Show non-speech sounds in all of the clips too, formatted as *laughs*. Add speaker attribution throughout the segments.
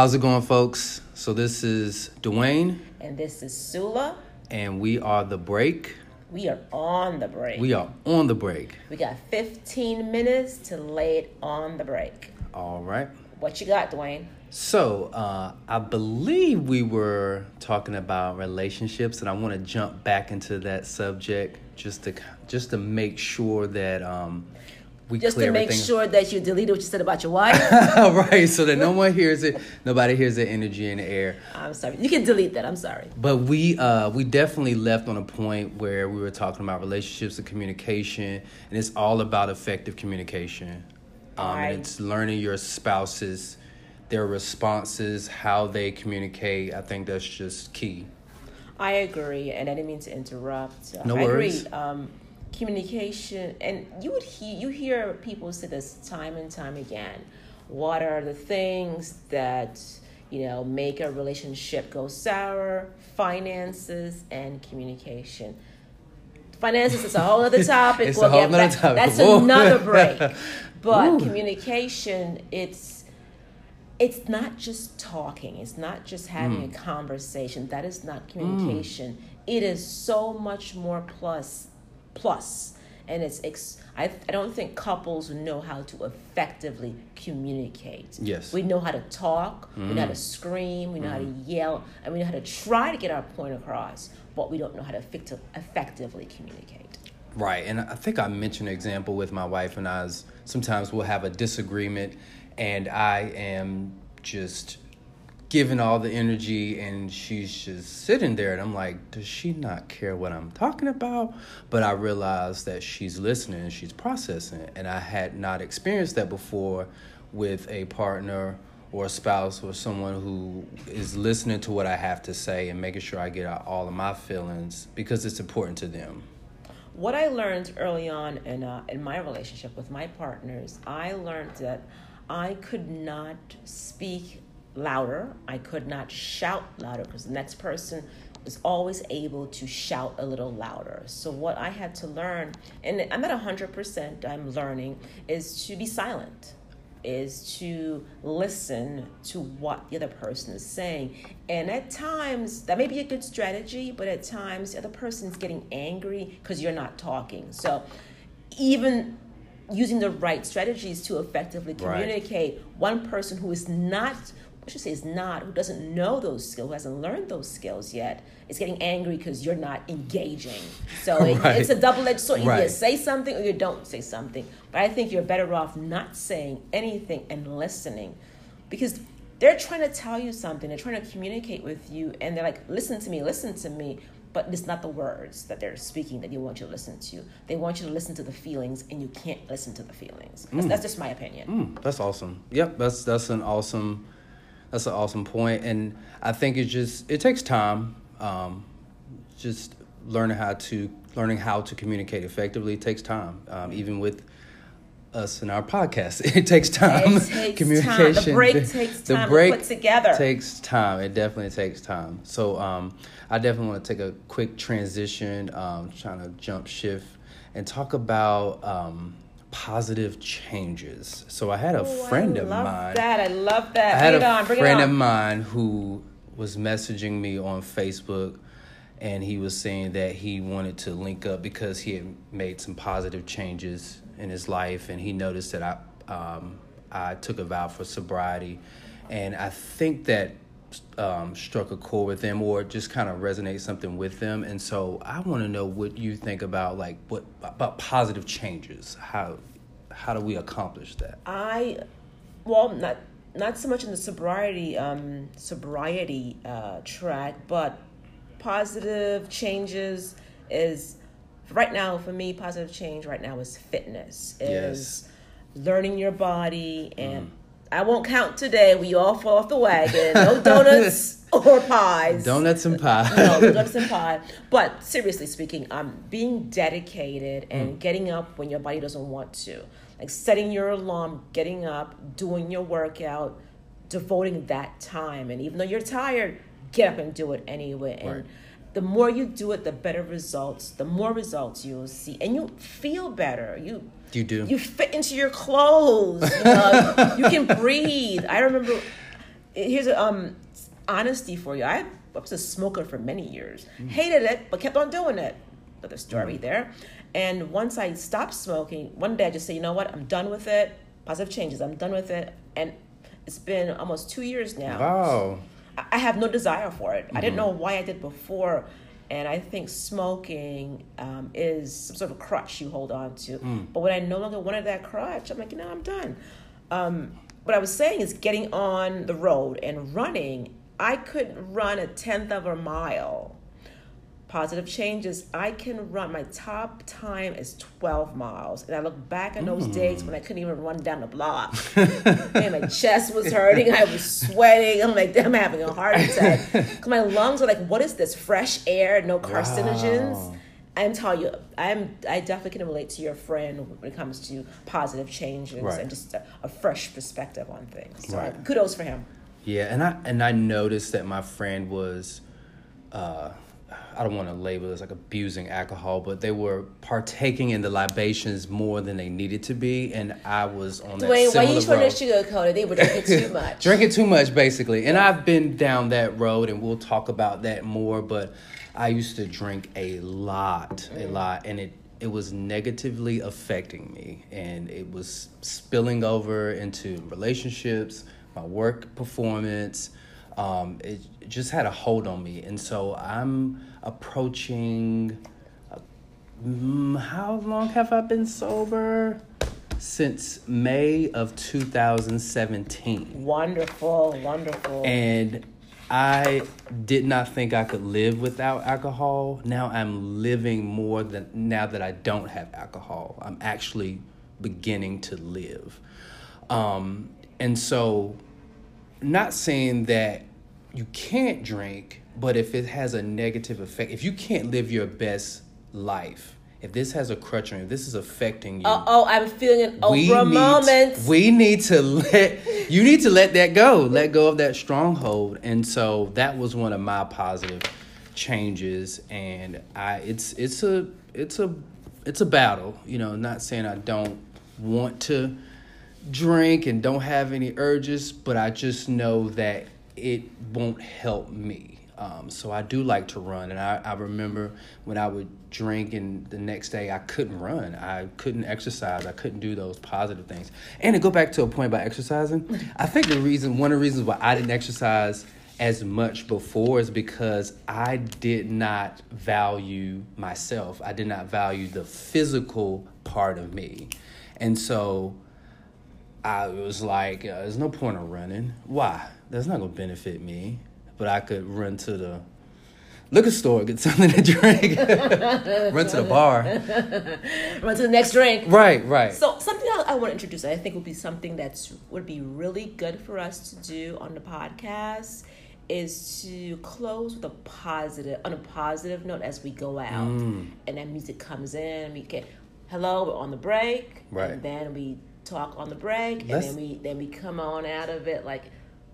Speaker 1: How's it going, folks? So, this is Dwayne,
Speaker 2: And this is Sula.
Speaker 1: and we are the break.
Speaker 2: We are on the break.
Speaker 1: We are on the break.
Speaker 2: We got 15 minutes to lay it on the break.
Speaker 1: All right.
Speaker 2: What you got, Dwayne?
Speaker 1: So, uh, I believe we were talking about relationships, and I want to jump back into that subject just to just to make sure that um, we
Speaker 2: Just to make
Speaker 1: everything.
Speaker 2: sure that you deleted what you said about your wife. *laughs*
Speaker 1: right, so that no one hears it, nobody hears the energy in the air.
Speaker 2: I'm sorry. You can delete that. I'm sorry.
Speaker 1: But we uh, we definitely left on a point where we were talking about relationships and communication, and it's all about effective communication. Um,
Speaker 2: Alright.
Speaker 1: and it's learning your spouses, their responses, how they communicate. I think that's just key.
Speaker 2: I agree, and I didn't mean to interrupt.
Speaker 1: No
Speaker 2: I
Speaker 1: worries.
Speaker 2: agree. Um, communication, and you would hear you hear people say this time and time again. What are the things that you know make a relationship go sour? Finances and communication. Finances is a whole other topic. *laughs*
Speaker 1: It's a
Speaker 2: We'll
Speaker 1: whole
Speaker 2: get back-
Speaker 1: topic.
Speaker 2: That's
Speaker 1: Whoa.
Speaker 2: another break. *laughs* But
Speaker 1: Ooh.
Speaker 2: communication, it's it's not just talking it's not just having
Speaker 1: Hmm.
Speaker 2: a conversation that is not communication it is so much more plus plus. And it's ex- I, I don't think couples know how to effectively communicate.
Speaker 1: Yes.
Speaker 2: We know how to talk. We know how to mm. scream. We know how to mm. yell. And we know how to try to get our point across but we don't know how to effect- effectively communicate.
Speaker 1: Right, and I think I mentioned an example with my wife and i I's. Sometimes we'll have a disagreement, and I am just giving all the energy, and she's just sitting there, and I'm like, does she not care what I'm talking about? But I realize that she's listening and she's processing, and I had not experienced that before with a partner or a spouse or someone who is listening to what I have to say and making sure I get out all of my feelings because it's important to them.
Speaker 2: what I learned early on in uh, in my relationship with my partners, I learned that I could not speak louder. I could not shout louder because the next person was always able to shout a little louder. So what I had to learn, and I'm at hundred percent, I'm learning, is to be silent is to listen to what the other person is saying. And at times, that may be a good strategy, but at times, the other person's getting angry because you're not talking. So, even using the right strategies to effectively
Speaker 1: Right.
Speaker 2: communicate, one person who is not, I should say, is not, who doesn't know those skills, who hasn't learned those skills yet, is getting angry because you're not engaging. So, it, *laughs*
Speaker 1: Right.
Speaker 2: it's a double edged sword. Either you
Speaker 1: Right.
Speaker 2: say something or you don't say something. But I think you're better off not saying anything and listening because they're trying to tell you something, they're trying to communicate with you, and they're like, listen to me, listen to me. But it's not the words that they're speaking that you want you to listen to. They want you to listen to the feelings, and you can't listen to the feelings. That's, that's just my opinion.
Speaker 1: Mm, that's awesome. Yep, that's that's an awesome that's an awesome point, and I think it just it takes time. Um, just learning how to learning how to communicate effectively takes time. Um, even with us in our podcast, *laughs* it takes time.
Speaker 2: It takes time. The break takes time to put together.
Speaker 1: Takes time. It definitely takes time. So um, I definitely want to take a quick transition, um, trying to jump shift and talk about um, positive changes. So I had a
Speaker 2: Oh,
Speaker 1: friend
Speaker 2: I
Speaker 1: of
Speaker 2: love
Speaker 1: mine.
Speaker 2: that. I love that.
Speaker 1: I had
Speaker 2: bring it
Speaker 1: a
Speaker 2: on. Bring
Speaker 1: friend of mine who was messaging me on Facebook, and he was saying that he wanted to link up because he had made some positive changes in his life, and he noticed that I um, I took a vow for sobriety, and I think that um, struck a chord with them or just kind of resonate something with them, and so I want to know what you think about like what about positive changes. How how do we accomplish that?
Speaker 2: I, well, not not so much in the sobriety um, sobriety uh, track, but positive changes is right now for me. Positive change right now is fitness. Is learning your body and. I won't count today. We all fall off the wagon. No *laughs* donuts or pies.
Speaker 1: Donuts and pie.
Speaker 2: no, donuts and pie. But seriously speaking, um, being dedicated and getting up when your body doesn't want to, like setting your alarm, getting up, doing your workout, devoting that time, and even though you're tired, get up and do it anyway. And
Speaker 1: Right.
Speaker 2: the more you do it, the better results. The more results you'll see, and you feel better. You
Speaker 1: You do.
Speaker 2: you fit into your clothes. You, know, *laughs* you can breathe. I remember here's a um honesty for you. I was a smoker for many years. Mm. Hated it, but kept on doing it. Another story mm. there. And once I stopped smoking, one day I just said, you know what, I'm done with it. Positive changes. I'm done with it. And it's been almost two years now.
Speaker 1: Wow.
Speaker 2: I I have no desire for it. I didn't mm-hmm. know why I did before. And I think smoking um, is some sort of a crutch you hold on to. But when I no longer wanted that crutch, I'm like, you know, I'm done. Um, what I was saying is getting on the road and running. I couldn't run a tenth of a mile. Positive changes. I can run. My top time is 12 miles. And I look back on those days when I couldn't even run down the block. *laughs* and my chest was hurting. I was sweating. I'm like, I'm having a heart attack. 'Cause *laughs* my lungs were like, what is this? Fresh air, no carcinogens.
Speaker 1: Wow.
Speaker 2: I'm telling you, I'm I definitely can relate to your friend when it comes to positive changes
Speaker 1: Right.
Speaker 2: and just a, a fresh perspective on things. So
Speaker 1: Right.
Speaker 2: kudos for him.
Speaker 1: Yeah, and I and I noticed that my friend was, uh, I don't want to label this like abusing alcohol, but they were partaking in the libations more than they needed to be, and I was on that
Speaker 2: Dwayne, why you trying
Speaker 1: road.
Speaker 2: to sugarcoat it? They were drinking too *laughs* much.
Speaker 1: Drinking too much, basically. And I've been down that road, and we'll talk about that more. But I used to drink a lot, a mm. lot, and it it was negatively affecting me, and it was spilling over into relationships, my work performance. Um, it just had a hold on me, and so I'm approaching. Mm, how long have I been sober? Since May of 2017.
Speaker 2: Wonderful, wonderful.
Speaker 1: And I did not think I could live without alcohol. Now I'm living more than now that I don't have alcohol. I'm actually beginning to live. Um, and so, not saying that you can't drink, but if it has a negative effect, if you can't live your best life, if this has a crutch on you, if this is affecting you,
Speaker 2: Uh oh, I'm feeling an
Speaker 1: we
Speaker 2: Oprah
Speaker 1: need,
Speaker 2: moment.
Speaker 1: We need to let you need to let that go. Let go of that stronghold. And so that was one of my positive changes and I it's it's a it's a it's a battle. You know, not saying I don't want to drink and don't have any urges, but I just know that it won't help me. Um, so I do like to run, and I, I remember when I would drink, and the next day I couldn't run, I couldn't exercise, I couldn't do those positive things. And to go back to a point about exercising, I think the reason, one of the reasons why I didn't exercise as much before is because I did not value myself. I did not value the physical part of me, and so I was like, uh, there's no point in running. Why? That's not gonna benefit me. But I could run to the liquor store, get something to drink, *laughs* run to the bar. *laughs*
Speaker 2: Run to the next drink.
Speaker 1: Right, right.
Speaker 2: So something I, I want to introduce, I think would be something that's would be really good for us to do on the podcast is to close with a positive on a positive note as we go out,
Speaker 1: Mm.
Speaker 2: and that music comes in. We get hello, we're on the break,
Speaker 1: Right.
Speaker 2: And then we talk on the break,
Speaker 1: Let's-
Speaker 2: and then we then we come on out of it like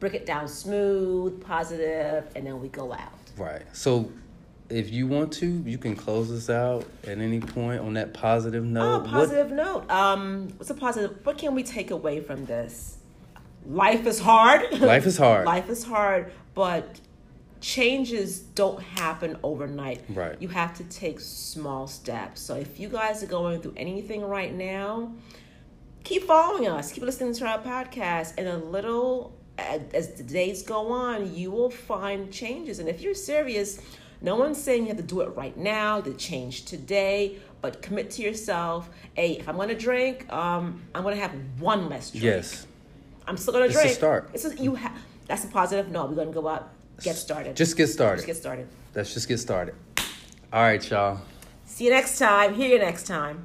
Speaker 2: break it down smooth, positive, and then we go out.
Speaker 1: Right. So if you want to, you can close this out at any point on that positive
Speaker 2: Oh,
Speaker 1: note. What-
Speaker 2: positive note. Um, what's a positive? What can we take away from this? Life is hard. *laughs*
Speaker 1: Life is hard.
Speaker 2: Life is hard, but changes don't happen overnight.
Speaker 1: Right.
Speaker 2: You have to take small steps. So if you guys are going through anything right now, keep following us. Keep listening to our podcast, and a little as the days go on, you will find changes. And if you're serious, no one's saying you have to do it right now, to change today, but commit to yourself. Hey, if I'm going to drink, um, I'm going to have one less drink.
Speaker 1: yes.
Speaker 2: I'm still going to
Speaker 1: It's a
Speaker 2: drink.
Speaker 1: start.
Speaker 2: It's a, you ha- That's a positive. No, we're going to go out, get started.
Speaker 1: Just get started.
Speaker 2: Just get started.
Speaker 1: Let's just get started. All right, y'all.
Speaker 2: See you next time. Hear you next time.